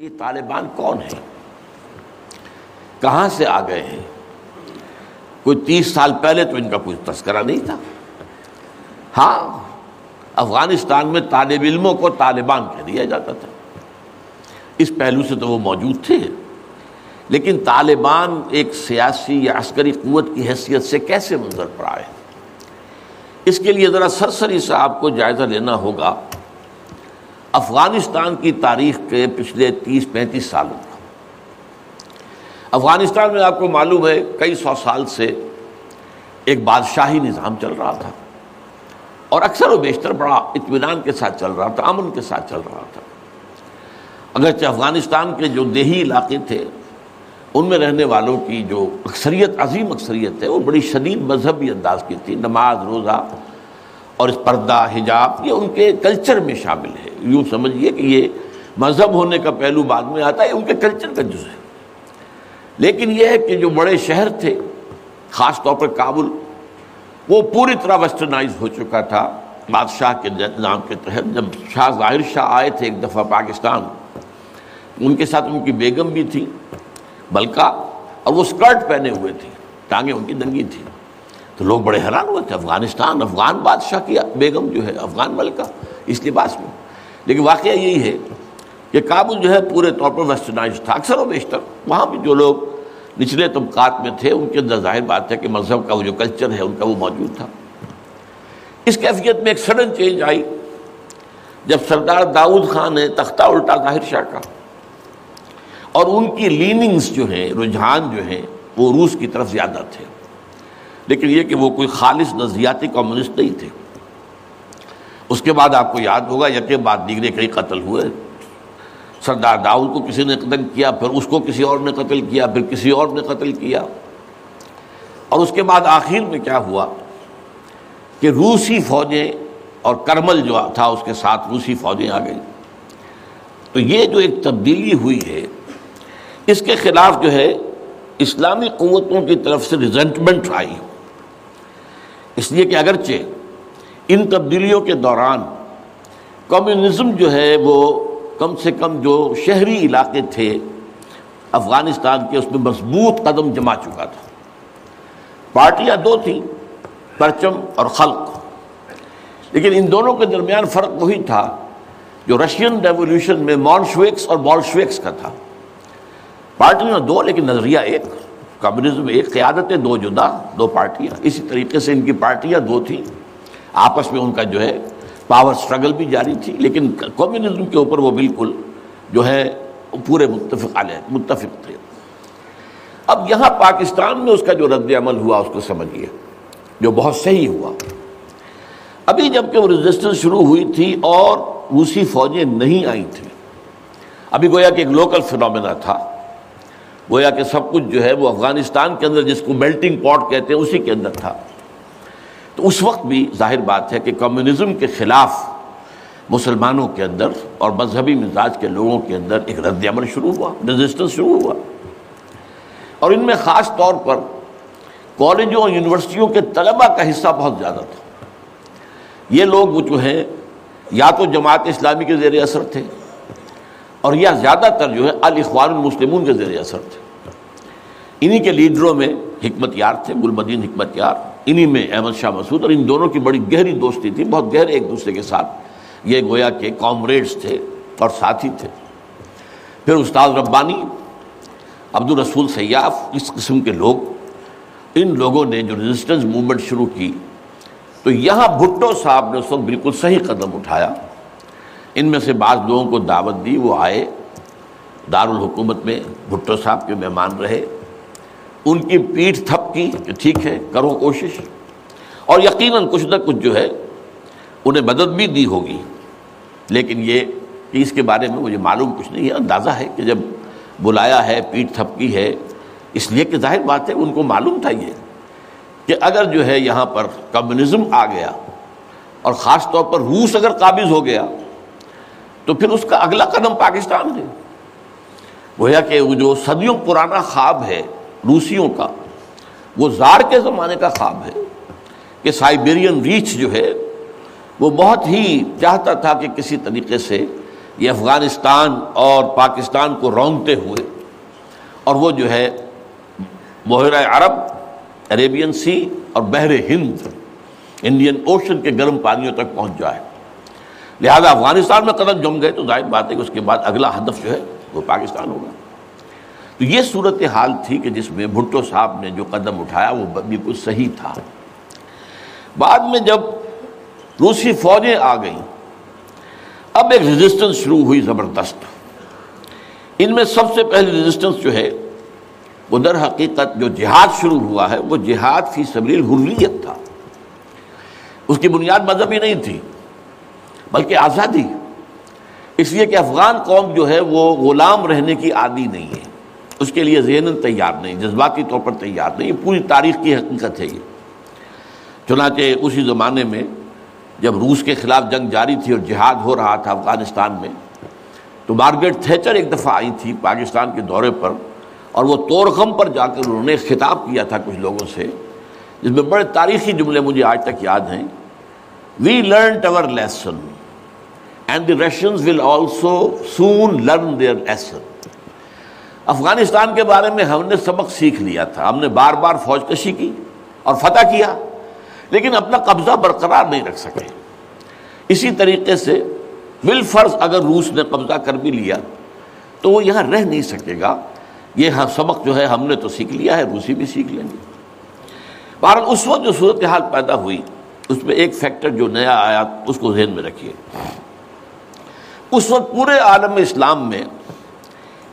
یہ طالبان کون ہے کہاں سے آ گئے ہیں؟ کوئی تیس سال پہلے تو ان کا کوئی تذکرہ نہیں تھا۔ ہاں افغانستان میں طالب علموں کو طالبان کہہ دیا جاتا تھا۔ اس پہلو سے تو وہ موجود تھے۔ لیکن طالبان ایک سیاسی یا عسکری قوت کی حیثیت سے کیسے منظر پر آئے؟ اس کے لیے ذرا سرسری سے آپ کو جائزہ لینا ہوگا۔ افغانستان کی تاریخ کے پچھلے تیس پینتیس سالوں کا۔ افغانستان میں آپ کو معلوم ہے، کئی سو سال سے ایک بادشاہی نظام چل رہا تھا۔ اور اکثر و بیشتر بڑا اطمینان کے ساتھ چل رہا تھا، امن کے ساتھ چل رہا تھا۔ اگرچہ افغانستان کے جو دیہی علاقے تھے، ان میں رہنے والوں کی جو اکثریت، عظیم اکثریت ہے، وہ بڑی شدید مذہبی انداز کی تھی۔ نماز، روزہ اور اس پردہ حجاب یہ ان کے کلچر میں شامل ہے۔ یوں سمجھیے کہ یہ مذہب ہونے کا پہلو بعد میں آتا ہے، ان کے کلچر کا جز ہے۔ لیکن یہ ہے کہ جو بڑے شہر تھے، خاص طور پر کابل، وہ پوری طرح ویسٹرنائز ہو چکا تھا۔ بادشاہ کے نام کے تحت جب شاہ ظاہر شاہ آئے تھے ایک دفعہ پاکستان، ان کے ساتھ ان کی بیگم بھی تھی بلکہ، اور وہ اسکرٹ پہنے ہوئے تھی ٹانگیں ان کی دنگی تھی تو لوگ بڑے حیران ہوئے تھے افغانستان، افغان بادشاہ کی بیگم جو ہے، افغان ملکہ اس لباس میں۔ لیکن واقعہ یہی ہے کہ کابل جو ہے پورے طور پر ویسٹرنائز تھا، اکثر و بیشتر۔ وہاں بھی جو لوگ نچلے طبقات میں تھے، ان کے اندر ظاہر بات ہے کہ مذہب کا وہ جو کلچر ہے، ان کا وہ موجود تھا۔ اس کیفیت میں ایک سڈن چینج آئی، جب سردار داؤد خان نے تختہ الٹا ظاہر شاہ کا۔ اور ان کی لیننگز جو ہیں، رجحان جو ہیں، وہ روس کی طرف زیادہ تھے۔ لیکن یہ کہ وہ کوئی خالص نظریاتی کمیونسٹ نہیں تھے۔ اس کے بعد آپ کو یاد ہوگا یقے بعد دیگرے کئی قتل ہوئے۔ سردار داؤد کو کسی نے قتل کیا، پھر اس کو کسی اور نے قتل کیا، پھر کسی اور نے قتل کیا۔ اور اس کے بعد آخر میں کیا ہوا کہ روسی فوجیں اور کرمل جو تھا، اس کے ساتھ روسی فوجیں آ گئی تو یہ جو ایک تبدیلی ہوئی ہے، اس کے خلاف جو ہے، اسلامی قوتوں کی طرف سے ریزنٹمنٹ آئی۔ اس لیے کہ اگرچہ ان تبدیلیوں کے دوران کمیونزم جو ہے وہ کم سے کم جو شہری علاقے تھے، افغانستان کے اس میں مضبوط قدم جما چکا تھا۔ پارٹیاں دو تھیں، پرچم اور خلق۔ لیکن ان دونوں کے درمیان فرق وہی تھا جو رشین ریولیوشن میں مونشویکس اور بالشویکس کا تھا۔ پارٹیاں دو لیکن نظریہ ایک۔ کمیونزم ایک قیادتیں دو جدا، دو پارٹیاں۔ اسی طریقے سے ان کی پارٹیاں دو تھیں۔ آپس میں ان کا جو ہے پاور سٹرگل بھی جاری تھی، لیکن کمیونزم کے اوپر وہ بالکل جو ہے پورے متفق علیہ، متفق تھے۔ اب یہاں پاکستان میں اس کا جو رد عمل ہوا، اس کو سمجھیے، جو بہت صحیح ہوا۔ ابھی جبکہ وہ رجسٹنس شروع ہوئی تھی اور روسی فوجیں نہیں آئی تھیں، ابھی گویا کہ ایک لوکل فنومینا تھا۔ گویا کہ سب کچھ جو ہے وہ افغانستان کے اندر جس کو میلٹنگ پاٹ کہتے ہیں، اسی کے اندر تھا۔ تو اس وقت بھی ظاہر بات ہے کہ کمیونزم کے خلاف مسلمانوں کے اندر اور مذہبی مزاج کے لوگوں کے اندر ایک رد عمل شروع ہوا رجسٹنس شروع ہوا۔ اور ان میں خاص طور پر کالجوں اور یونیورسٹیوں کے طلبہ کا حصہ بہت زیادہ تھا۔ یہ لوگ وہ جو ہیں، یا تو جماعت اسلامی کے زیر اثر تھے اور یا زیادہ تر جو ہے الاخوان المسلمون کے زیر اثر تھے۔ انہی کے لیڈروں میں حکمت یار تھے گلبدین حکمت یار۔ انہی میں احمد شاہ مسعود اور ان دونوں کی بڑی گہری دوستی تھی، بہت گہرے ایک دوسرے کے ساتھ۔ یہ گویا کہ کامریڈس تھے اور ساتھی تھے۔ پھر استاد ربانی عبد الرسول سیاف، اس قسم کے لوگ، ان لوگوں نے جو رجسٹنس موومنٹ شروع کی، تو یہاں بھٹو صاحب نے اس وقت بالکل صحیح قدم اٹھایا۔ ان میں سے بعض لوگوں کو دعوت دی، وہ آئے دارالحکومت میں، بھٹو صاحب کے مہمان رہے۔ ان کی پیٹھ تھپ کی، کہ ٹھیک ہے، کرو کوشش۔ اور یقیناً کچھ نہ کچھ جو ہے، انہیں مدد بھی دی ہوگی۔ لیکن یہ کہ اس کے بارے میں مجھے معلوم کچھ نہیں ہے، اندازہ ہے کہ جب بلایا ہے، پیٹھ تھپکی ہے، اس لیے کہ ظاہر بات ہے، ان کو معلوم تھا یہ کہ اگر جو ہے یہاں پر کمیونزم آ گیا اور خاص طور پر روس اگر قابض ہو گیا تو پھر اس کا اگلا قدم پاکستان ہے۔ گویا کہ وہ جو صدیوں پرانا خواب ہے روسیوں کا، وہ زار کے زمانے کا خواب ہے کہ سائبیرین ریچ جو ہے، وہ بہت ہی چاہتا تھا کہ کسی طریقے سے یہ افغانستان اور پاکستان کو رونگتے ہوئے اور وہ جو ہے بحیرہ عرب عریبین سی اور بحر ہند، انڈین اوشن کے گرم پانیوں تک پہنچ جائے۔ لہذا افغانستان میں قدم جم گئے تو ظاہر بات ہے کہ اس کے بعد اگلا ہدف جو ہے وہ پاکستان ہوگا۔ تو یہ صورت حال تھی کہ جس میں بھٹو صاحب نے جو قدم اٹھایا وہ بالکل صحیح تھا۔ بعد میں جب روسی فوجیں آ گئیں، اب ایک ریزسٹنس شروع ہوئی زبردست۔ ان میں سب سے پہلی ریزسٹنس جو ہے، وہ در حقیقت جو جہاد شروع ہوا ہے، وہ جہاد فی سبیل حریت تھا۔ اس کی بنیاد مذہبی نہیں تھی۔ بلکہ آزادی. اس لیے کہ افغان قوم جو ہے وہ غلام رہنے کی عادی نہیں ہے. اس کے لیے ذہن تیار نہیں، جذباتی طور پر تیار نہیں. یہ پوری تاریخ کی حقیقت ہے یہ. چنانچہ اسی زمانے میں جب روس کے خلاف جنگ جاری تھی اور جہاد ہو رہا تھا افغانستان میں، تو مارگریٹ تھیچر ایک دفعہ آئی تھی پاکستان کے دورے پر اور وہ تورخم پر جا کر انہوں نے خطاب کیا تھا کچھ لوگوں سے، جس میں بڑے تاریخی جملے مجھے آج تک یاد ہیں۔ We learn our lesson and the Russians will also soon learn their lesson Afghanistan کے بارے میں ہم نے سبق سیکھ لیا تھا۔ ہم نے بار بار فوج کشی کی اور فتح کیا، لیکن اپنا قبضہ برقرار نہیں رکھ سکے۔ اسی طریقے سے بل فرض اگر روس نے قبضہ کر بھی لیا، تو وہ یہاں رہ نہیں سکے گا۔ یہ ہاں سبق جو ہے، ہم نے تو سیکھ لیا ہے، روسی بھی سیکھ لیں گے۔ بہرحال اس وقت جو صورتحال پیدا ہوئی، اس میں ایک فیکٹر جو نیا آیا، اس کو ذہن میں رکھیے۔ اس وقت پورے عالم اسلام میں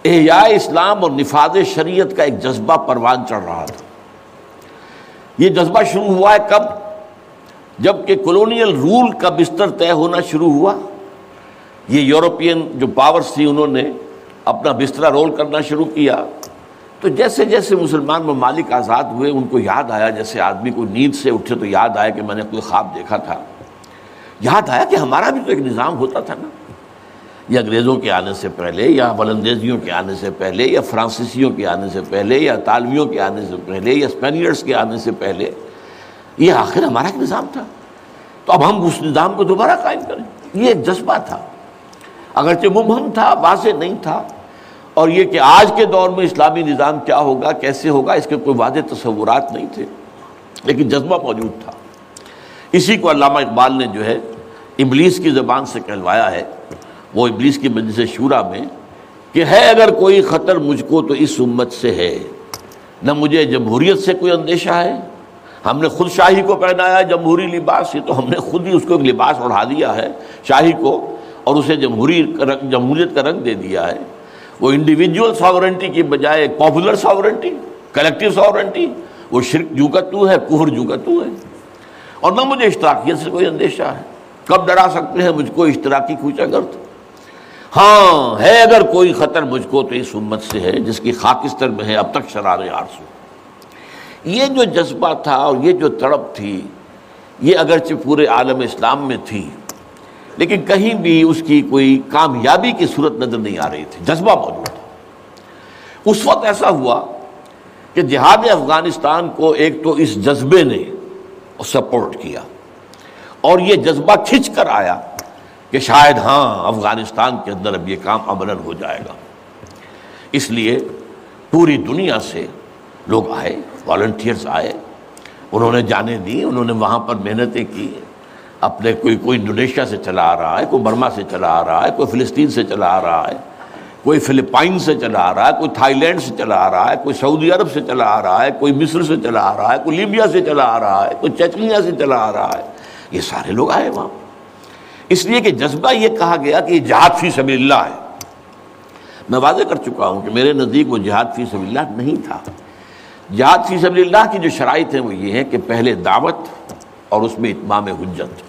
احیاء اسلام اور نفاذ شریعت کا ایک جذبہ پروان چڑھ رہا تھا۔ یہ جذبہ شروع ہوا ہے کب؟ جبکہ کولونیل رول کا بستر طے ہونا شروع ہوا۔ یہ یورپین جو پاورز تھی انہوں نے اپنا بسترا رول کرنا شروع کیا۔ تو جیسے جیسے مسلمان ممالک آزاد ہوئے، ان کو یاد آیا۔ جیسے آدمی کو نیند سے اٹھے تو یاد آیا کہ میں نے کوئی خواب دیکھا تھا۔ یاد آیا کہ ہمارا بھی تو ایک نظام ہوتا تھا نا۔ یا انگریزوں کے آنے سے پہلے، یا بلندیزیوں کے آنے سے پہلے، یا فرانسیسیوں کے آنے سے پہلے، یا طالویوں کے آنے سے پہلے، یا اسپینیئرس کے آنے سے پہلے، یہ آخر ہمارا ایک نظام تھا۔ تو اب ہم اس نظام کو دوبارہ قائم کریں۔ یہ ایک جذبہ تھا۔ اگرچہ مبہم تھا، واضح نہیں تھا۔ اور یہ کہ آج کے دور میں اسلامی نظام کیا ہوگا، کیسے ہوگا، اس کے کوئی واضح تصورات نہیں تھے۔ لیکن جذبہ موجود تھا۔ اسی کو علامہ اقبال نے جو ہے، ابلیس کی زبان سے کہلوایا ہے۔ وہ ابلیس کی مجلس شورا میں کہ ہے اگر کوئی خطر مجھ کو تو اس امت سے ہے۔ نہ مجھے جمہوریت سے کوئی اندیشہ ہے۔ ہم نے خود شاہی کو پہنایا، جمہوری لباس سے تو ہم نے خود ہی اس کو ایک لباس اڑھا دیا ہے، شاہی کو، اور اسے جمہوری جمہوریت کا رنگ دے دیا ہے۔ وہ انڈیویجول ساورنٹی کی بجائے ایک پاپولر ساورنٹی کلیکٹیو ساورنٹی وہ شرک جو کا تو ہے، کفر جو کا تو ہے۔ اور نہ مجھے اشتراکیت سے کوئی اندیشہ ہے۔ کب ڈرا سکتے ہیں مجھ کو اشتراکی کھوچا کرتے ہاں ہے اگر کوئی خطر مجھ کو تو اس امت سے ہے، جس کی خاکستر میں ہے، اب تک شرار آرسو یہ جو جذبہ تھا اور یہ جو تڑپ تھی، یہ اگرچہ پورے عالم اسلام میں تھی، لیکن کہیں بھی اس کی کوئی کامیابی کی صورت نظر نہیں آ رہی تھی۔ جذبہ موجود تھا۔ اس وقت ایسا ہوا کہ جہاد افغانستان کو ایک تو اس جذبے نے سپورٹ کیا اور یہ جذبہ کھنچ کر آیا۔ کہ شاید ہاں افغانستان کے اندر اب یہ کام عمل ہو جائے گا۔ اس لیے پوری دنیا سے لوگ آئے والنٹیئرس آئے، انہوں نے جانے دی، انہوں نے وہاں پر محنتیں کی۔ اپنے کوئی کوئی انڈونیشیا سے چلا آ رہا ہے، کوئی برما سے چلا آ رہا ہے، کوئی فلسطین سے چلا آ رہا ہے، کوئی فلپائن سے چلا آ رہا ہے، کوئی تھائی لینڈ سے چلا آ رہا ہے، کوئی سعودی عرب سے چلا آ رہا ہے، کوئی مصر سے چلا آ رہا ہے، کوئی لیبیا سے چلا آ رہا ہے، کوئی چچنیا سے چلا آ رہا ہے۔ یہ سارے لوگ آئے وہاں۔ اس لیے کہ جذبہ یہ کہا گیا کہ یہ جہاد فی سبیل اللہ ہے۔ میں واضح کر چکا ہوں کہ میرے نزدیک وہ جہاد فی سبیل اللہ نہیں تھا۔ جہاد فی سبیل اللہ کی جو شرائط ہیں وہ یہ ہے کہ پہلے دعوت اور اس میں اتمام حجت۔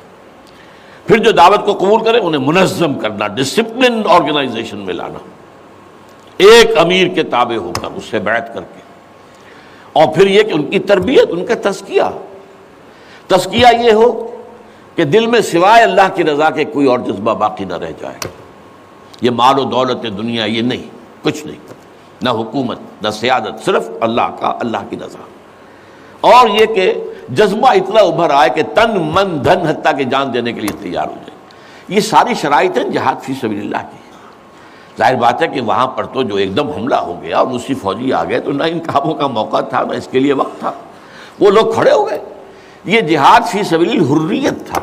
پھر جو دعوت کو قبول کرے انہیں منظم کرنا ڈسپلن آرگنائزیشن میں لانا۔ ایک امیر کے تابع ہو کر اس سے بیعت کر کے۔ اور پھر یہ کہ ان کی تربیت، ان کا تسکیہ تسکیہ یہ ہو کہ دل میں سوائے اللہ کی رضا کے کوئی اور جذبہ باقی نہ رہ جائے۔ یہ مال و دولت دنیا یہ نہیں، کچھ نہیں۔ نہ حکومت، نہ سیادت، صرف اللہ کا، اللہ کی رضا۔ اور یہ کہ جذبہ اتنا ابھر آئے کہ تن من دھن حتیٰ کے جان دینے کے لیے تیار ہو جائے۔ یہ ساری شرائط ہیں جہاد فی سبیل اللہ کی ظاہر بات ہے کہ وہاں پر تو جو ایک دم حملہ ہو گیا اور دوسری فوجی آ گئے تو نہ ان کاموں کا موقع تھا، نہ اس کے لیے وقت تھا۔ وہ لوگ کھڑے ہو گئے۔ یہ جہاد فی سبیل حریت تھا،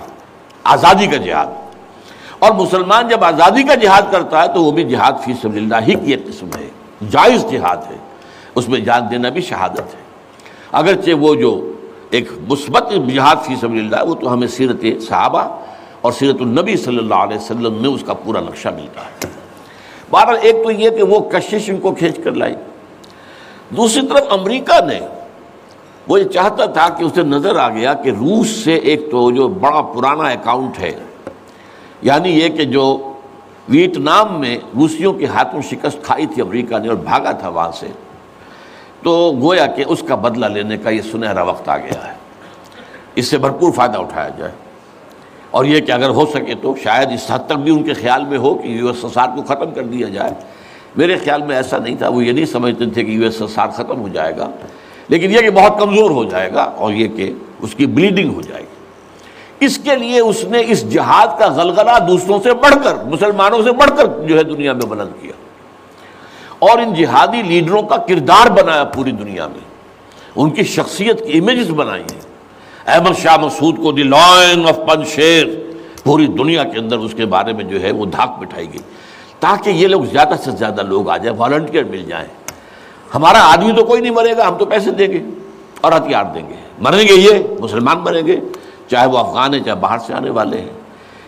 آزادی کا جہاد۔ اور مسلمان جب آزادی کا جہاد کرتا ہے تو وہ بھی جہاد فی سبیل اللہ ہی کی ایک قسم ہے، جائز جہاد ہے۔ اس میں جان دینا بھی شہادت ہے۔ اگرچہ وہ جو ایک مثبت جہاد فی سبیل اللہ وہ تو ہمیں سیرت صحابہ اور سیرت النبی صلی اللہ علیہ وسلم میں اس کا پورا نقشہ ملتا ہے۔ بہرحال ایک تو یہ کہ وہ کشش ان کو کھینچ کر لائی۔ دوسری طرف امریکہ نے وہ یہ چاہتا تھا کہ اسے نظر آ گیا کہ روس سے ایک تو جو بڑا پرانا اکاؤنٹ ہے یعنی یہ کہ جو ویتنام میں روسیوں کے ہاتھوں شکست کھائی تھی امریکہ نے اور بھاگا تھا وہاں سے، تو گویا کہ اس کا بدلہ لینے کا یہ سنہرا وقت آ گیا ہے۔ اس سے بھرپور فائدہ اٹھایا جائے۔ اور یہ کہ اگر ہو سکے تو شاید اس حد تک بھی ان کے خیال میں ہو کہ یو ایس ایس آر کو ختم کر دیا جائے۔ میرے خیال میں ایسا نہیں تھا، وہ یہ نہیں سمجھتے تھے کہ یو ایس ایس آر ختم ہو جائے گا۔ لیکن یہ کہ بہت کمزور ہو جائے گا اور یہ کہ اس کی بلیڈنگ ہو جائے گی۔ اس کے لیے اس نے اس جہاد کا غلغلہ دوسروں سے بڑھ کر، مسلمانوں سے بڑھ کر جو ہے دنیا میں بلند کیا۔ اور ان جہادی لیڈروں کا کردار بنایا پوری دنیا میں۔ ان کی شخصیت کی امیجز بنائی ہیں۔ احمد شاہ مسعود کو دی لائن آف پن شیر پوری دنیا کے اندر اس کے بارے میں جو ہے وہ دھاک بٹھائی گئی۔ تاکہ یہ لوگ زیادہ سے زیادہ لوگ آ جائیں والنٹیئر مل جائیں۔ ہمارا آدمی تو کوئی نہیں مرے گا، ہم تو پیسے دیں گے اور ہتھیار دیں گے۔ مریں گے یہ، مسلمان مریں گے، چاہے وہ افغان ہیں، چاہے باہر سے آنے والے ہیں۔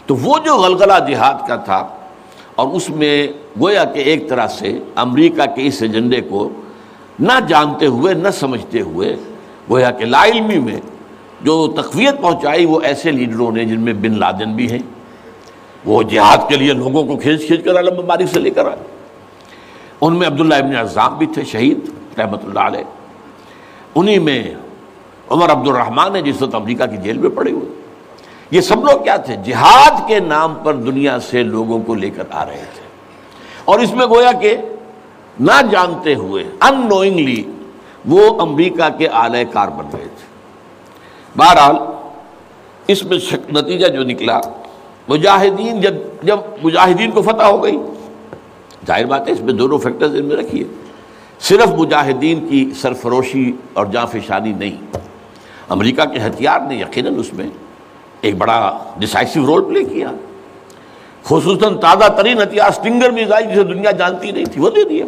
تو وہ جو غلغلہ جہاد کا تھا، اور اس میں گویا کہ ایک طرح سے امریکہ کے اس ایجنڈے کو نہ جانتے ہوئے، نہ سمجھتے ہوئے، گویا کہ لا علمی میں جو تقویت پہنچائی، وہ ایسے لیڈروں نے جن میں بن لادن بھی ہیں، وہ جہاد کے لیے لوگوں کو کھینچ کھینچ کر علم مبارک سے لے کر آئے۔ ان میں عبداللہ ابن عزام بھی تھے شہید رحمۃ اللہ علیہ۔ انہی میں عمر عبد الرحمٰن ہے جس وقت امریکہ کی جیل میں پڑے ہوئے۔ یہ سب لوگ کیا تھے؟ جہاد کے نام پر دنیا سے لوگوں کو لے کر آ رہے تھے۔ اور اس میں گویا کہ نہ جانتے ہوئے ان نوئنگلی وہ امریکہ کے اعلی کار بن رہے تھے۔ بہرحال، اس میں نتیجہ جو نکلا، مجاہدین جب جب مجاہدین کو فتح ہو گئی۔ ظاہر بات ہے، اس میں دونوں فیکٹرز ان میں رکھیے۔ صرف مجاہدین کی سرفروشی اور جاں فشانی نہیں، امریکہ کے ہتھیار نے یقیناً اس میں ایک بڑا ڈسائسو رول پلے کیا۔ خصوصاً تازہ ترین ہتھیار اسٹنگر میزائل جسے دنیا جانتی نہیں تھی، وہ دے دیا۔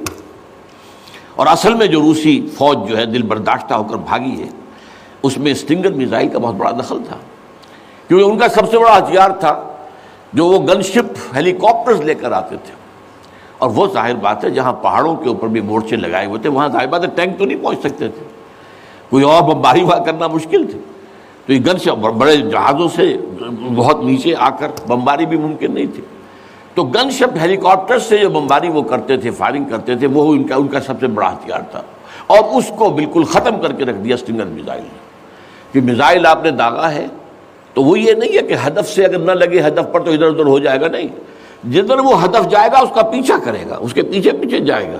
اور اصل میں جو روسی فوج جو ہے، دل برداشتہ ہو کر بھاگی ہے، اس میں اسٹنگر میزائل کا بہت بڑا دخل تھا۔ کیونکہ ان کا سب سے بڑا ہتھیار تھا جو وہ گن شپ ہیلی کاپٹرز لے کر آتے تھے۔ اور وہ ظاہر بات ہے، جہاں پہاڑوں کے اوپر بھی مورچے لگائے ہوئے تھے، وہاں ظاہر بات ہے، ٹینک تو نہیں پہنچ سکتے تھے۔ کوئی اور بمباری وہاں کرنا مشکل تھی تو یہ گن شپ بڑے جہازوں سے بہت نیچے آ کر بمباری بھی ممکن نہیں تھی۔ تو گن شپ ہیلی کاپٹر سے جو بمباری وہ کرتے تھے، فائرنگ کرتے تھے، وہ ان کا ان کا سب سے بڑا ہتھیار تھا۔ اور اس کو بالکل ختم کر کے رکھ دیا اسٹنگر میزائل نے۔ کہ میزائل آپ نے داغا ہے تو وہ یہ نہیں ہے کہ ہدف سے اگر نہ لگے، ہدف پر تو ادھر ادھر ہو جائے گا، نہیں۔ جدھر وہ ہدف جائے گا، اس کا پیچھا کرے گا، اس کے پیچھے پیچھے جائے گا۔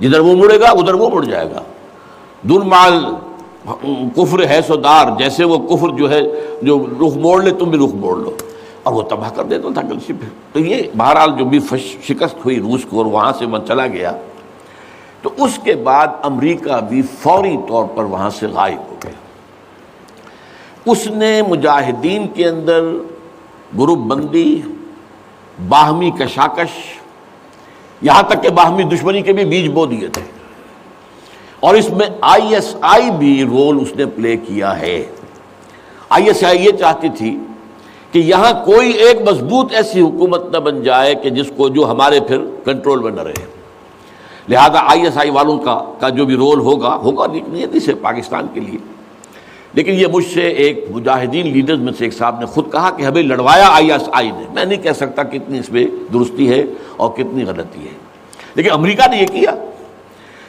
جدھر وہ مڑے گا، ادھر وہ مڑ جائے گا۔ دور مال کفر ہے سو دار، جیسے وہ کفر جو ہے، جو رخ موڑ لے، تم بھی رخ موڑ لو۔ اور وہ تباہ کر دیتا تھا گلسی پھر تو یہ بہرحال جو بھی شکست ہوئی روس کو اور وہاں سے من چلا گیا، تو اس کے بعد امریکہ بھی فوری طور پر وہاں سے غائب ہو گیا۔ اس نے مجاہدین کے اندر گروپ بندی باہمی کشاکش، یہاں تک کہ باہمی دشمنی کے بھی بیج بو دیے تھے۔ اور اس میں آئی ایس آئی بھی رول اس نے پلے کیا ہے۔ آئی ایس آئی یہ چاہتی تھی کہ یہاں کوئی ایک مضبوط ایسی حکومت نہ بن جائے کہ جس کو جو ہمارے پھر کنٹرول میں نہ رہے۔ لہذا آئی ایس آئی والوں کا کا جو بھی رول ہوگا ہوگا نیتی سے پاکستان کے لیے۔ لیکن یہ مجھ سے ایک مجاہدین لیڈرز میں سے ایک صاحب نے خود کہا کہ ہمیں لڑوایا آئی ایس آئی نے۔ میں نہیں کہہ سکتا کتنی اس میں درستی ہے اور کتنی غلطی ہے۔ لیکن امریکہ نے یہ کیا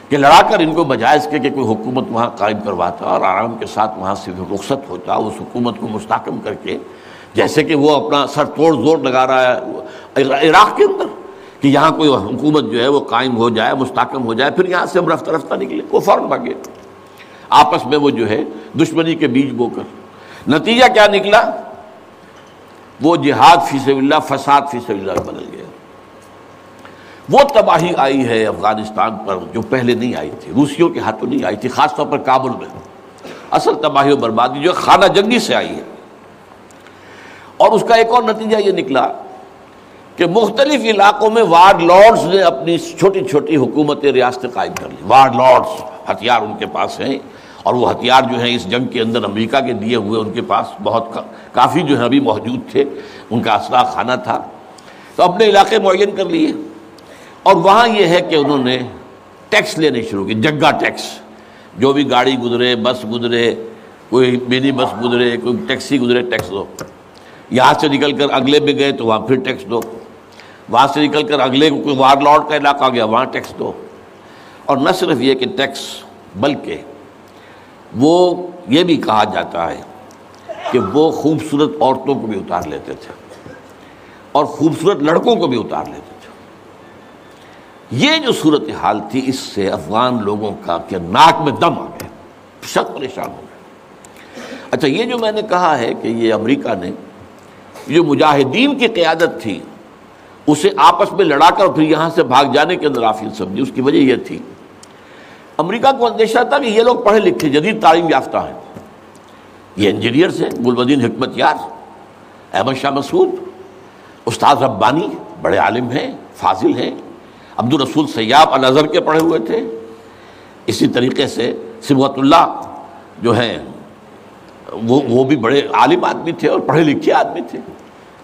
کہ لڑا کر ان کو بجائے اس کے کہ کوئی حکومت وہاں قائم کرواتا اور آرام کے ساتھ وہاں سے رخصت ہوتا، اس حکومت کو مستحکم کر کے، جیسے کہ وہ اپنا سر توڑ زور لگا رہا ہے عراق کے اندر کہ یہاں کوئی حکومت جو ہے وہ قائم ہو جائے، مستحکم ہو جائے، پھر یہاں سے ہم رفتہ رفتہ نکلے وہ فوراً بھاگے۔ آپس میں وہ جو ہے دشمنی کے بیچ بو کر۔ نتیجہ کیا نکلا؟ وہ جہاد فی اللہ، فساد فی اللہ بدل گیا۔ وہ تباہی آئی ہے افغانستان پر جو پہلے نہیں آئی تھی، روسیوں کے ہاتھوں نہیں آئی تھی، خاص طور پر کابل میں۔ اصل تباہی و بربادی جو خانہ جنگی سے آئی ہے۔ اور اس کا ایک اور نتیجہ یہ نکلا کہ مختلف علاقوں میں وارڈ لارڈز نے اپنی چھوٹی چھوٹی حکومت ریاستیں قائم کر لی۔ Warlords. ہتھیار ان کے پاس ہیں اور وہ ہتھیار جو ہیں اس جنگ کے اندر امریکہ کے دیے ہوئے ان کے پاس بہت کافی جو ہے ابھی موجود تھے، ان کا اسلحہ خانہ تھا۔ تو اپنے علاقے معین کر لیے۔ اور وہاں یہ ہے کہ انہوں نے ٹیکس لینے شروع کی، جگہ ٹیکس۔ جو بھی گاڑی گزرے، بس گزرے، کوئی منی بس گزرے، کوئی ٹیکسی گزرے، ٹیکس دو۔ یہاں سے نکل کر اگلے میں گئے تو وہاں پھر ٹیکس دو۔ وہاں سے نکل کر اگلے کوئی وار لاڈ کا علاقہ گیا، وہاں ٹیکس دو۔ اور نہ صرف یہ کہ ٹیکس، بلکہ وہ یہ بھی کہا جاتا ہے کہ وہ خوبصورت عورتوں کو بھی اتار لیتے تھے اور خوبصورت لڑکوں کو بھی اتار لیتے تھے۔ یہ جو صورت حال تھی، اس سے افغان لوگوں کا کہ ناک میں دم آ گیا، شک پریشان ہو گئے اچھا یہ جو میں نے کہا ہے کہ یہ امریکہ نے جو مجاہدین کی قیادت تھی، اسے آپس میں لڑا کر پھر یہاں سے بھاگ جانے کے اندر آفیل سمجھی۔ اس کی وجہ یہ تھی امریکہ کو اندیشہ تھا کہ یہ لوگ پڑھے لکھے جدید تعلیم یافتہ ہیں۔ یہ انجینئرس ہیں گلبدین حکمت یار، احمد شاہ مسعود، استاد ربانی بڑے عالم ہیں، فاضل ہیں عبد الرسول سیاب الازہر کے پڑھے ہوئے تھے۔ اسی طریقے سے سبغت اللہ جو ہیں، وہ وہ بھی بڑے عالم آدمی تھے اور پڑھے لکھے آدمی تھے۔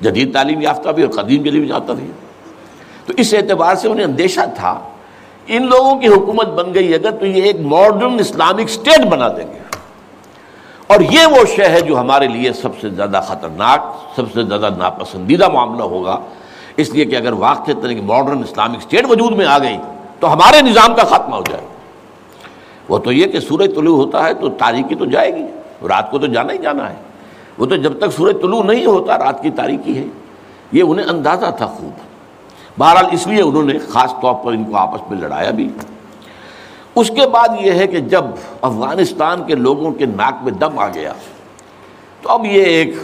جدید تعلیم یافتہ بھی اور قدیم کے لیے بھی جاتا بھی تو اس اعتبار سے انہیں اندیشہ تھا ان لوگوں کی حکومت بن گئی اگر تو یہ ایک ماڈرن اسلامک اسٹیٹ بنا دیں گے۔ اور یہ وہ شے ہے جو ہمارے لیے سب سے زیادہ خطرناک، سب سے زیادہ ناپسندیدہ معاملہ ہوگا۔ اس لیے کہ اگر واقع طرح ماڈرن اسلامک اسٹیٹ وجود میں آ گئی تو ہمارے نظام کا خاتمہ ہو جائے۔ وہ تو یہ کہ سورج طلوع ہوتا ہے تو تاریخی تو جائے گی، رات کو تو جانا ہی جانا ہے۔ وہ تو جب تک سورج طلوع نہیں ہوتا، رات کی تاریخی ہے۔ یہ انہیں اندازہ تھا خوب۔ بہرحال اس لیے انہوں نے خاص طور پر ان کو آپس میں لڑایا بھی۔ اس کے بعد یہ ہے کہ جب افغانستان کے لوگوں کے ناک میں دم آ گیا، تو اب یہ ایک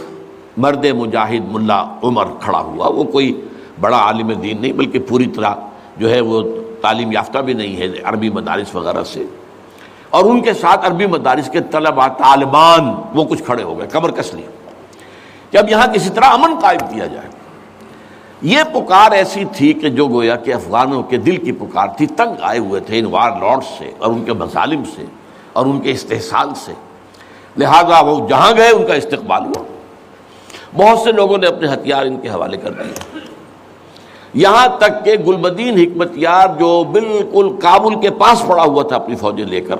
مرد مجاہد ملا عمر کھڑا ہوا۔ وہ کوئی بڑا عالم دین نہیں، بلکہ پوری طرح جو ہے وہ تعلیم یافتہ بھی نہیں ہے عربی مدارس وغیرہ سے۔ اور ان کے ساتھ عربی مدارس کے طلبا طالبان، وہ کچھ کھڑے ہو گئے کمر کس لی کہ اب یہاں کسی طرح امن قائم کیا جائے۔ یہ پکار ایسی تھی کہ جو گویا کہ افغانوں کے دل کی پکار تھی، تنگ آئے ہوئے تھے ان وار لارڈ سے اور ان کے مظالم سے اور ان کے استحصال سے۔ لہذا وہ جہاں گئے، ان کا استقبال ہوا۔ بہت سے لوگوں نے اپنے ہتھیار ان کے حوالے کر دیے۔ یہاں تک کہ گلبدین حکمت یار جو بالکل کابل کے پاس پڑا ہوا تھا اپنی فوجیں لے کر،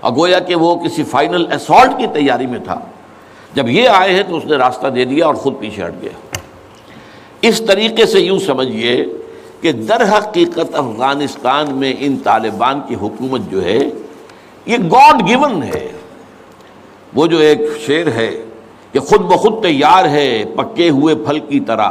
اور گویا کہ وہ کسی فائنل اسالٹ کی تیاری میں تھا۔ جب یہ آئے ہیں تو اس نے راستہ دے دیا اور خود پیچھے ہٹ گیا۔ اس طریقے سے یوں سمجھیے کہ در حقیقت افغانستان میں ان طالبان کی حکومت جو ہے، یہ گاڈ گیون ہے۔ وہ جو ایک شعر ہے کہ خود بخود تیار ہے پکے ہوئے پھل کی طرح۔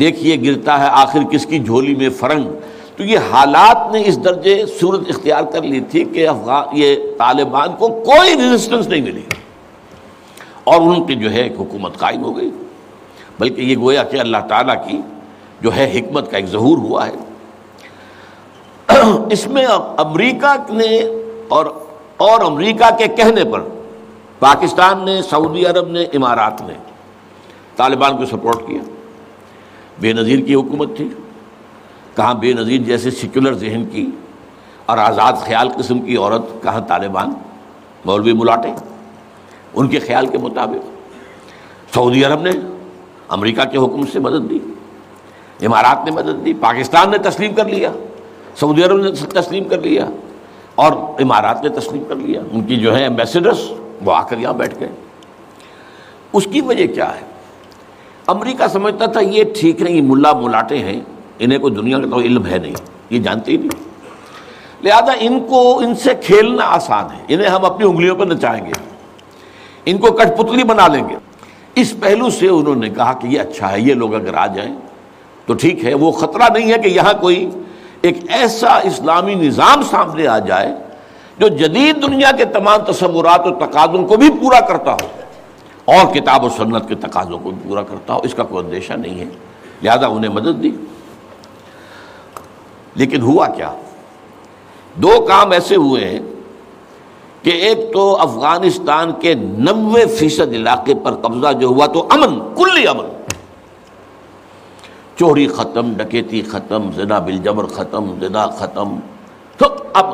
دیکھیے گرتا ہے آخر کس کی جھولی میں فرنگ۔ تو یہ حالات نے اس درجے صورت اختیار کر لی تھی کہ افغان، یہ طالبان کو کوئی ریزسٹنس نہیں ملی۔ اور ان کی جو ہے ایک حکومت قائم ہو گئی۔ بلکہ یہ گویا کہ اللہ تعالیٰ کی جو ہے حکمت کا ایک ظہور ہوا ہے۔ اس میں امریکہ نے اور اور امریکہ کے کہنے پر پاکستان نے، سعودی عرب نے، امارات نے طالبان کو سپورٹ کیا۔ بے نظیر کی حکومت تھی۔ کہاں بے نظیر جیسے سیکولر ذہن کی اور آزاد خیال قسم کی عورت، کہاں طالبان، مولوی ملاٹے۔ ان کے خیال کے مطابق سعودی عرب نے امریکہ کے حکم سے مدد دی، امارات نے مدد دی، پاکستان نے تسلیم کر لیا، سعودی عرب نے تسلیم کر لیا اور امارات نے تسلیم کر لیا۔ ان کی جو ہے ایمبیسڈرس وہ آ کر یہاں بیٹھ گئے۔ اس کی وجہ کیا ہے؟ امریکہ سمجھتا تھا یہ ٹھیک نہیں ملا ملاٹے ہیں، انہیں کوئی دنیا کا تو علم ہے نہیں، یہ جانتے ہی نہیں۔ لہذا ان کو، ان سے کھیلنا آسان ہے، انہیں ہم اپنی انگلیوں پر نچائیں گے، ان کو کٹ پتلی بنا لیں گے۔ اس پہلو سے انہوں نے کہا کہ یہ اچھا ہے، یہ لوگ اگر آ جائیں تو ٹھیک ہے، وہ خطرہ نہیں ہے کہ یہاں کوئی ایک ایسا اسلامی نظام سامنے آ جائے جو جدید دنیا کے تمام تصورات و تقاضوں کو بھی پورا کرتا ہو اور کتاب و سنت کے تقاضوں کو بھی پورا کرتا ہو، اس کا کوئی اندیشہ نہیں ہے۔ لہذا انہیں مدد دی۔ لیکن ہوا کیا؟ دو کام ایسے ہوئے ہیں کہ ایک تو افغانستان کے نوے فیصد علاقے پر قبضہ جو ہوا تو امن، کلی امن۔ چوری ختم، ڈکیتی ختم، زنا بل جبر ختم، زنا ختم، تو اب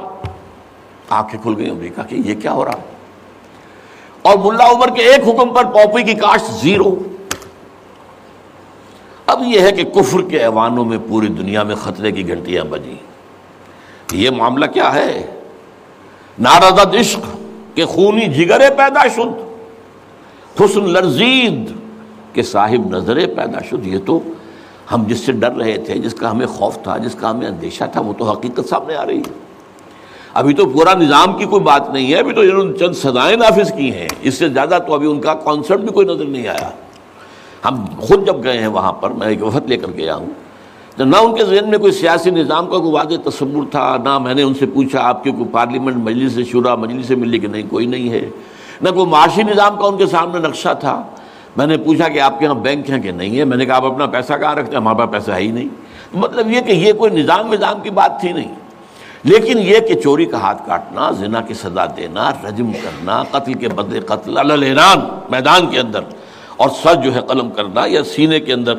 آنکھیں کھل گئی امریکہ کی، یہ کیا ہو رہا ہے؟ اور ملا عمر کے ایک حکم پر پاپی کی کاشت زیرو۔ اب یہ ہے کہ کفر کے ایوانوں میں پوری دنیا میں خطرے کی گھنٹیاں بجی یہ معاملہ کیا ہے؟ نارد عشق کے خونی جگرے پیدا شد، حسن لرزید کے صاحب نظرے پیدا شد۔ یہ تو ہم جس سے ڈر رہے تھے، جس کا ہمیں خوف تھا، جس کا ہمیں اندیشہ تھا، وہ تو حقیقت سامنے آ رہی ہے۔ ابھی تو پورا نظام کی کوئی بات نہیں ہے، ابھی تو انہوں نے چند سزائیں نافذ کی ہیں۔ اس سے زیادہ تو ابھی ان کا کانسرٹ بھی کوئی نظر نہیں آیا۔ ہم خود جب گئے ہیں وہاں پر، میں ایک وفد لے کر گیا ہوں۔ تو نہ ان کے ذہن میں کوئی سیاسی نظام کا کوئی واضح تصور تھا، نہ میں نے ان سے پوچھا آپ کی کوئی پارلیمنٹ مجلس سے شورا مجلس سے ملی کہ نہیں، کوئی نہیں ہے۔ نہ کوئی معاشی نظام کا ان کے سامنے نقشہ تھا۔ میں نے پوچھا کہ آپ کے یہاں بینک ہیں کہ نہیں ہے؟ میں نے کہا آپ اپنا پیسہ کہاں رکھتے ہیں؟ ہمارے پاس پیسہ ہے ہی نہیں۔ مطلب یہ کہ یہ کوئی نظام نظام کی بات تھی نہیں۔ لیکن یہ کہ چوری کا ہاتھ کاٹنا، زنا کی سزا دینا، رجم کرنا، قتل کے بدلے قتل الحران میدان کے اندر اور سر جو ہے قلم کرنا یا سینے کے اندر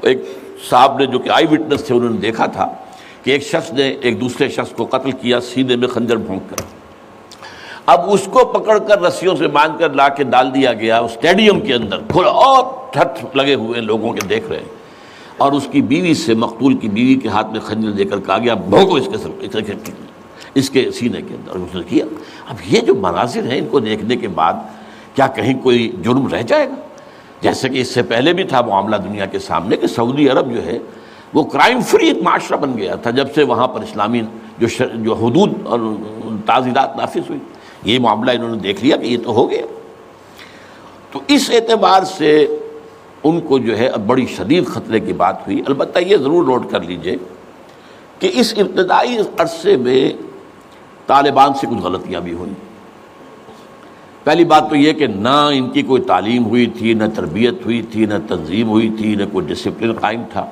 ایک صاحب نے جو کہ آئی وٹنس تھے، انہوں نے دیکھا تھا کہ ایک شخص نے ایک دوسرے شخص کو قتل کیا، سینے میں خنجر بھونک کر۔ اب اس کو پکڑ کر رسیوں سے باندھ کر لا کے ڈال دیا گیا اسٹیڈیم کے اندر۔ کھلا اور ٹھٹ لگے ہوئے لوگوں کے دیکھ رہے ہیں۔ اور اس کی بیوی سے، مقتول کی بیوی کے ہاتھ میں خنجر دے کر کہا گیا، بھونکو اس کے سر اس کے سینے کے اندر۔ اس نے کیا۔ اب یہ جو مناظر ہیں، ان کو دیکھنے کے بعد کیا کہیں کوئی جرم رہ جائے گا؟ جیسے کہ اس سے پہلے بھی تھا معاملہ دنیا کے سامنے کہ سعودی عرب جو ہے وہ کرائم فری ایک معاشرہ بن گیا تھا، جب سے وہاں پر اسلامی جو جو حدود اور تعزیرات نافذ ہوئی۔ یہ معاملہ انہوں نے دیکھ لیا کہ یہ تو ہو گیا۔ تو اس اعتبار سے ان کو جو ہے اب بڑی شدید خطرے کی بات ہوئی۔ البتہ یہ ضرور نوٹ کر لیجیے کہ اس ابتدائی عرصے میں طالبان سے کچھ غلطیاں بھی ہوئیں۔ پہلی بات تو یہ کہ نہ ان کی کوئی تعلیم ہوئی تھی، نہ تربیت ہوئی تھی، نہ تنظیم ہوئی تھی، نہ کوئی ڈسپلن قائم تھا۔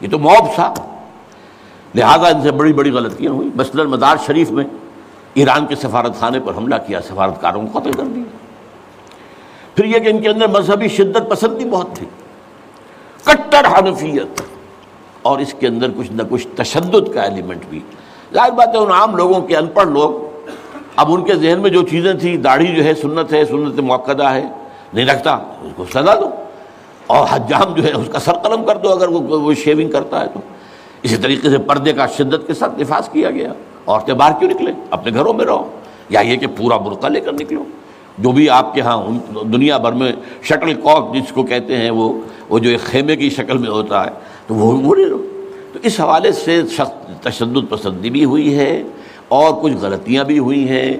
یہ تو موب تھا۔ لہذا ان سے بڑی بڑی غلطیاں ہوئی۔ مثلاً مزار شریف میں ایران کے سفارت خانے پر حملہ کیا، سفارتکاروں کو قتل کر دیا۔ پھر یہ کہ ان کے اندر مذہبی شدت پسندی بہت تھی۔ کٹر حنفیت۔ اور اس کے اندر کچھ نہ کچھ تشدد کا ایلیمنٹ بھی۔ ظاہر بات ہے ان عام لوگوں کے ان پڑھ لوگ اب ان کے ذہن میں جو چیزیں تھیں، داڑھی جو ہے، سنت ہے، سنت موقع ہے، نہیں رکھتا، اس کو سزا دو۔ اور حجام جو ہے، اس کا سر قلم کر دو، اگر وہ شیونگ کرتا ہے تو۔ اسی طریقے سے پردے کا شدت کے ساتھ نفاذ کیا گیا۔ عورتیں باہر کیوں نکلے اپنے گھروں میں رہو۔ یا یہ کہ پورا برقع لے کر نکلو۔ جو بھی آپ کے ہاں دنیا بھر میں شٹل کاک جس کو کہتے ہیں، وہ وہ جو ایک خیمے کی شکل میں ہوتا ہے، تو وہ وہ لے لو۔ تو اس حوالے سے سخت تشدد پسندی بھی ہوئی ہے۔ اور کچھ غلطیاں بھی ہوئی ہیں،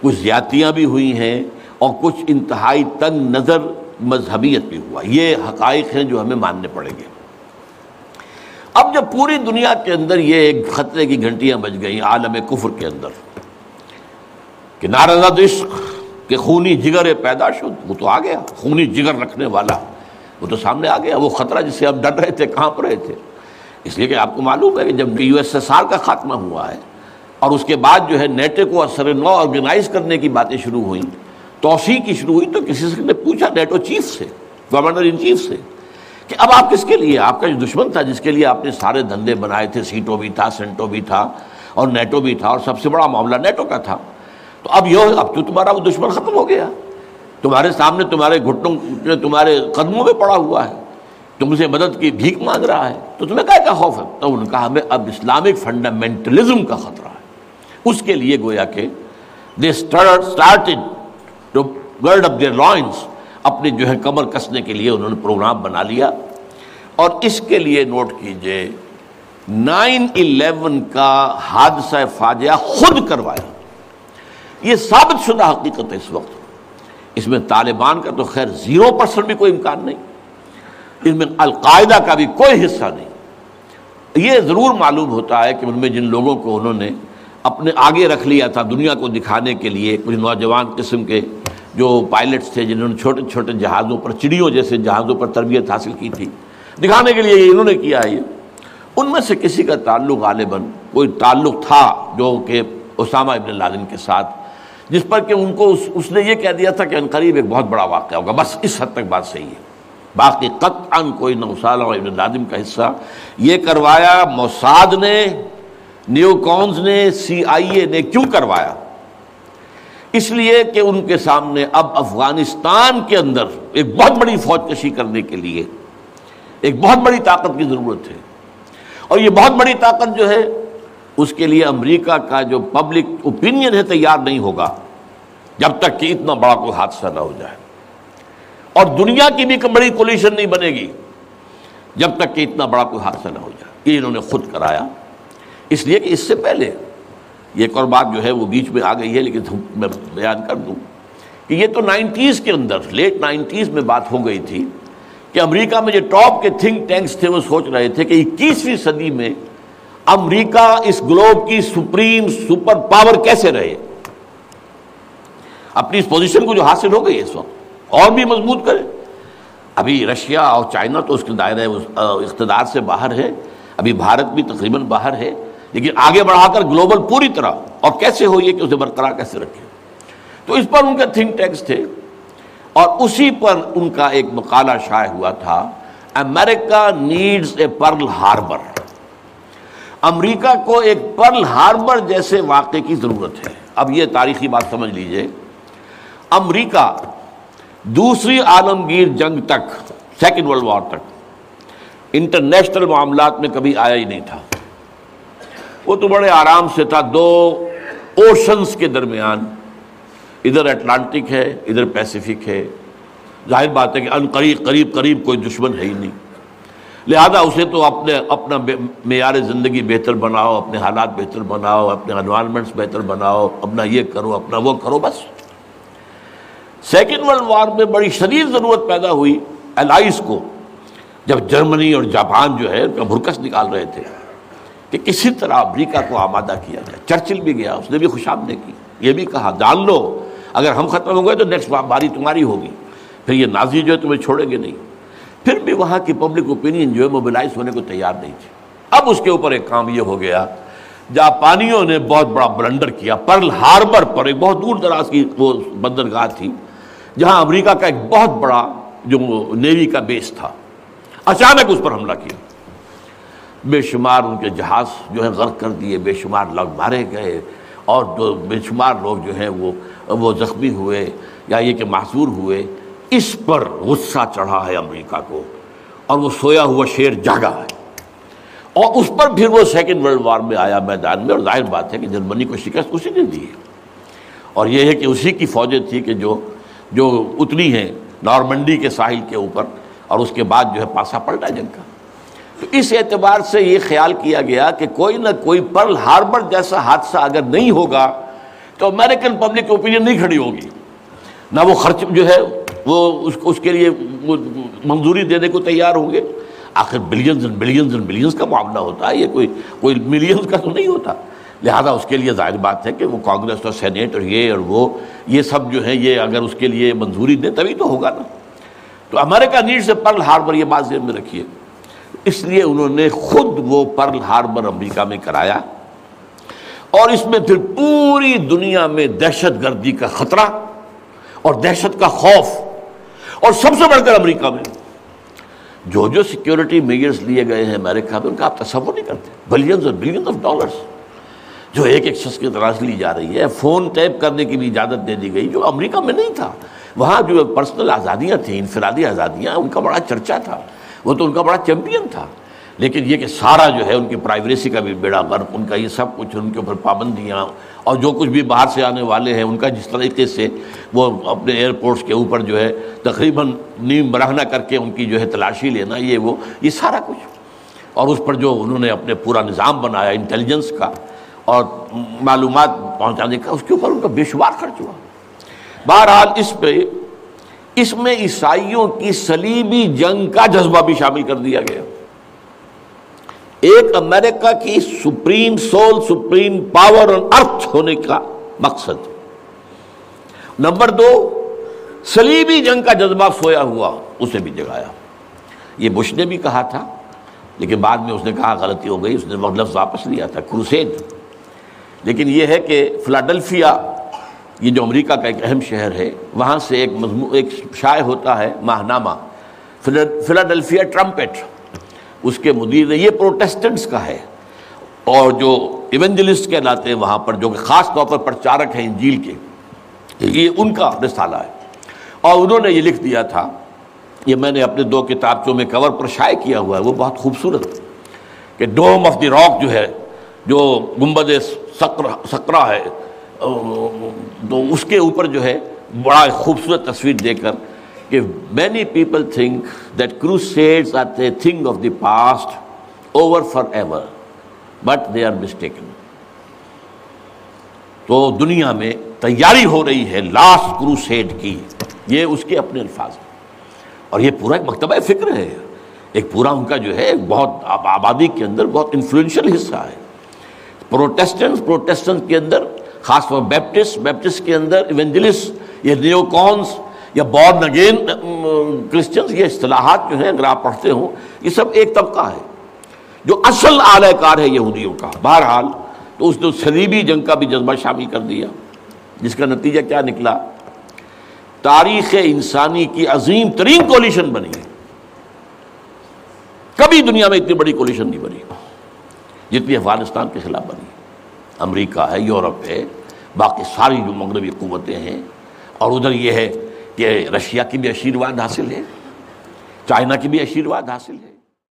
کچھ زیادتیاں بھی ہوئی ہیں اور کچھ انتہائی تنگ نظر مذہبیت بھی ہوا۔ یہ حقائق ہیں جو ہمیں ماننے پڑیں گے۔ اب جب پوری دنیا کے اندر یہ ایک خطرے کی گھنٹیاں بج گئیں عالم کفر کے اندر، کہ نارض عشق کہ خونی جگر پیدا شد، وہ تو آ گیا۔ خونی جگر رکھنے والا، وہ تو سامنے آ گیا۔ وہ خطرہ جس سے ہم ڈر رہے تھے کہاں رہے تھے۔ اس لیے کہ آپ کو معلوم ہے کہ جب یو ایس ایس آر کا خاتمہ ہوا ہے اور اس کے بعد جو ہے نیٹو کو اثر نو آرگنائز کرنے کی باتیں شروع ہوئیں۔ توسیع کی شروع ہوئی تو کسی سے نے پوچھا نیٹو چیف سے، گورنر ان چیف سے، کہ اب آپ کس کے لیے؟ آپ کا جو دشمن تھا جس کے لیے آپ نے سارے دھندے بنائے تھے سیٹو بھی تھا سینٹو بھی تھا اور نیٹو بھی تھا اور سب سے بڑا معاملہ نیٹو کا تھا۔ تو اب یہ اب تو تمہارا وہ دشمن ختم ہو گیا۔ تمہارے سامنے تمہارے گھٹنوں تمہارے قدموں میں پڑا ہوا ہے۔ تم سے مدد کی بھیک مانگ رہا ہے۔ تو تمہیں کیا خوف ہے؟ تو ان کا ہمیں اب اسلامک فنڈامنٹلزم کا خطرہ ہے۔ اس کے لیے گویا کہ they to gird up their loins اپنی جو ہے کمر کسنے کے لیے انہوں نے پروگرام بنا لیا۔ اور اس کے لیے نوٹ کیجیے، نائن الیون کا حادثہ فاجعہ خود کروایا۔ یہ ثابت شدہ حقیقت ہے اس وقت۔ اس میں طالبان کا تو خیر زیرو پرسنٹ بھی کوئی امکان نہیں۔ اس میں القاعدہ کا بھی کوئی حصہ نہیں۔ یہ ضرور معلوم ہوتا ہے کہ ان میں جن لوگوں کو انہوں نے اپنے آگے رکھ لیا تھا دنیا کو دکھانے کے لیے، کچھ نوجوان قسم کے جو پائلٹس تھے، جنہوں نے چھوٹے چھوٹے جہازوں پر، چڑیوں جیسے جہازوں پر تربیت حاصل کی تھی۔ دکھانے کے لیے یہ انہوں نے کیا ہے یہ۔ ان میں سے کسی کا تعلق غالباً کوئی تعلق تھا جو کہ اسامہ ابن لادن کے ساتھ، جس پر کہ ان کو اس اس نے یہ کہہ دیا تھا کہ قریب ایک بہت بڑا واقعہ ہوگا۔ بس اس حد تک بات صحیح ہے۔ باقی قطعا کوئی نوسال اور ابن لادم کا حصہ۔ یہ کروایا موساد نے۔ نیو کونز نے سی آئی اے نے کیوں کروایا؟ اس لیے کہ ان کے سامنے اب افغانستان کے اندر ایک بہت بڑی فوج کشی کرنے کے لیے ایک بہت بڑی طاقت کی ضرورت ہے۔ اور یہ بہت بڑی طاقت جو ہے، اس کے لیے امریکہ کا جو پبلک اوپینین ہے تیار نہیں ہوگا جب تک کہ اتنا بڑا کوئی حادثہ نہ ہو جائے۔ اور دنیا کی بھی بڑی پولیشن نہیں بنے گی جب تک کہ اتنا بڑا کوئی حادثہ نہ ہو جائے۔ یہ انہوں نے خود کرایا۔ اس لیے کہ اس سے پہلے یہ ایک اور بات جو ہے وہ بیچ میں آ گئی ہے، لیکن میں بیان کر دوں کہ یہ تو نائنٹیز کے اندر، لیٹ نائنٹیز میں بات ہو گئی تھی کہ امریکہ میں جو ٹاپ کے تھنک ٹینکس تھے، وہ سوچ رہے تھے کہ اکیسویں صدی میں امریکہ اس گلوب کی سپریم سپر پاور کیسے رہے؟ اپنی اس پوزیشن کو جو حاصل ہو گئی اس وقت، اور بھی مضبوط کرے۔ ابھی رشیا اور چائنا تو اس کے دائرہ اقتدار سے باہر ہے، ابھی بھارت بھی تقریباً باہر ہے۔ لیکن آگے بڑھا کر گلوبل پوری طرح، اور کیسے ہو یہ کہ اسے برقرار کیسے رکھے؟ تو اس پر ان کے تھنک ٹینکس تھے، اور اسی پر ان کا ایک مقالہ شائع ہوا تھا America needs a Pearl Harbor امریکہ کو ایک پرل ہاربر جیسے واقعے کی ضرورت ہے۔ اب یہ تاریخی بات سمجھ لیجیے۔ امریکہ دوسری عالمگیر جنگ تک سیکنڈ ورلڈ وار تک انٹرنیشنل معاملات میں کبھی آیا ہی نہیں تھا۔ وہ تو بڑے آرام سے تھا، دو اوشنز کے درمیان۔ ادھر اٹلانٹک ہے، ادھر پیسیفک ہے۔ ظاہر بات ہے کہ ان قریب قریب قریب کوئی دشمن ہے ہی نہیں۔ لہذا اسے تو اپنے، اپنا معیار زندگی بہتر بناؤ، اپنے حالات بہتر بناؤ، اپنے انوائرمنٹس بہتر بناؤ، اپنا یہ کرو، اپنا وہ کرو، بس۔ سیکنڈ ورلڈ وار میں بڑی شدید ضرورت پیدا ہوئی الائس کو۔ جب جرمنی اور جاپان جو ہے بھرکس نکال رہے تھے۔ کہ کسی طرح امریکہ کو آمادہ کیا جائے چرچل بھی گیا، اس نے بھی خوش کی۔ یہ بھی کہا، جان لو، اگر ہم ختم ہو گئے تو نیکسٹ باری تمہاری ہوگی۔ پھر یہ نازی جو ہے تمہیں چھوڑیں گے نہیں۔ پھر بھی وہاں کی پبلک اوپینین جو ہے موبلائز ہونے کو تیار نہیں تھی۔ اب اس کے اوپر ایک کام یہ ہو گیا، جاپانیوں نے بہت بڑا بلنڈر کیا۔ پرل ہاربر پر ایک بہت دور دراز کی وہ بندرگاہ تھی، جہاں امریکہ کا ایک بہت بڑا جو نیوی کا بیس تھا۔ اچانک اس پر حملہ کیا۔ بے شمار ان کے جہاز جو ہے غرق کر دیے، بے شمار لوگ مارے گئے اور دو بے شمار لوگ جو ہیں وہ وہ زخمی ہوئے یا یہ کہ معذور ہوئے۔ اس پر غصہ چڑھا ہے امریکہ کو اور وہ سویا ہوا شیر جاگا ہے۔ اور اس پر پھر وہ سیکنڈ ورلڈ وار میں آیا میدان میں اور ظاہر بات ہے کہ جرمنی کو شکست اسی نے دی ہے۔ اور یہ ہے کہ اسی کی فوجیں تھی کہ جو جو اتنی ہیں نارمنڈی کے ساحل کے اوپر اور اس کے بعد جو ہے پاسا پلٹا جنگ کا۔ تو اس اعتبار سے یہ خیال کیا گیا کہ کوئی نہ کوئی پرل ہاربر جیسا حادثہ اگر نہیں ہوگا تو امریکن پبلک اوپینین نہیں کھڑی ہوگی۔ نہ وہ خرچ جو ہے وہ اس اس کے لیے منظوری دینے کو تیار ہوں گے۔ آخر billions and billions and billions کا معاملہ ہوتا ہے، یہ کوئی کوئی ملینز کا تو نہیں ہوتا۔ لہذا اس کے لیے ظاہر بات ہے کہ وہ کانگریس اور سینیٹ اور یہ اور وہ یہ سب جو ہے یہ اگر اس کے لیے منظوری دیں تبھی تو ہوگا نا۔ تو امریکہ نیڈ سے پرل ہاربر یہ بات ذہن میں رکھیے۔ اس لیے انہوں نے خود وہ پرل ہاربر امریکہ میں کرایا اور اس میں پھر پوری دنیا میں دہشت گردی کا خطرہ اور دہشت کا خوف اور سب سے بڑھ کر امریکہ میں جو جو سیکیورٹی میئرز لیے گئے ہیں امریکہ میں، ان کا آپ تصور نہیں کرتے۔ بلینز اور بلینز آف ڈالرز جو ایک ایک شخص کی تلاش لی جا رہی ہے فون ٹیپ کرنے کی بھی اجازت دے دی گئی جو امریکہ میں نہیں تھا۔ وہاں جو پرسنل آزادیاں تھیں، انفرادی آزادیاں، ان کا بڑا چرچا تھا۔ وہ تو ان کا بڑا چیمپئن تھا۔ لیکن یہ کہ سارا جو ہے ان کی پرائیویسی کا بھی بیڑا غرق، ان کا یہ سب کچھ، ان کے اوپر پابندیاں اور جو کچھ بھی باہر سے آنے والے ہیں، ان کا جس طریقے سے وہ اپنے ایئرپورٹس کے اوپر جو ہے تقریباً نیم براہنا کر کے ان کی جو ہے تلاشی لینا، یہ وہ، یہ سارا کچھ۔ اور اس پر جو انہوں نے اپنے پورا نظام بنایا انٹیلیجنس کا اور معلومات پہنچانے کا، اس کے اوپر ان کا بے شمار خرچ ہوا۔ بہرحال اس پہ اس میں عیسائیوں کی سلیبی جنگ کا جذبہ بھی شامل کر دیا گیا۔ ایک امریکہ کی سپریم سول، سپریم پاور اور ارتھ ہونے کا مقصد۔ نمبر دو، سلیبی جنگ کا جذبہ سویا ہوا، اسے بھی جگایا۔ یہ بش نے بھی کہا تھا، لیکن بعد میں اس نے کہا غلطی ہو گئی، اس نے لفظ واپس لیا تھا کروسید لیکن یہ ہے کہ فلاڈلفیا یہ جو امریکہ کا ایک اہم شہر ہے، وہاں سے ایک مضمون ایک شائع ہوتا ہے ماہ نامہ فلاڈلفیا ٹرمپٹ۔ اس کے مدیر نے یہ پروٹیسٹنٹس کا ہے۔ اور جو ایونجلسٹ کہلاتے ہیں وہاں پر، جو کہ خاص طور پر پرچارک ہیں انجیل کے، یہ ان کا رسالہ ہے۔ اور انہوں نے یہ لکھ دیا تھا، یہ میں نے اپنے دو کتابچوں میں کور پر شائع کیا ہوا ہے، وہ بہت خوبصورت کہ ڈوم آف دی راک جو ہے، جو گنبد سکرا ہے تو اس کے اوپر جو ہے بڑا خوبصورت تصویر دے کر کہ many people think that crusades are a thing of the past over for ever but they are mistaken تو دنیا میں تیاری ہو رہی ہے لاسٹ کروسیڈ کی۔ یہ اس کے اپنے الفاظ ہیں۔ اور یہ پورا ایک مکتبہ فکر ہے۔ ایک پورا ان کا جو ہے بہت آبادی کے اندر بہت انفلوئنشل حصہ ہے۔ پروٹیسٹنٹ پروٹیسٹنٹ کے اندر خاص طور بیپٹسٹ بیپٹسٹ کے اندر ایونجلس یہ نیو کونس یا بورن اگین کرسچنس یہ اصطلاحات جو ہیں اگر آپ پڑھتے ہوں، یہ سب ایک طبقہ ہے۔ جو اصل اعلی کار ہے یہودیوں کا۔ بہرحال تو اس نے صلیبی جنگ کا بھی جذبہ شامل کر دیا۔ جس کا نتیجہ کیا نکلا؟ تاریخ انسانی کی عظیم ترین کولیشن بنی ہے۔ کبھی دنیا میں اتنی بڑی کولیشن نہیں بنی۔ جتنی افغانستان کے خلاف بنی۔ امریکہ ہے، یورپ ہے، باقی ساری جو مغربی قوتیں ہیں۔ اور ادھر یہ ہے کہ رشیا کی بھی آشیرواد حاصل ہے، چائنا کی بھی آشیرواد حاصل ہے۔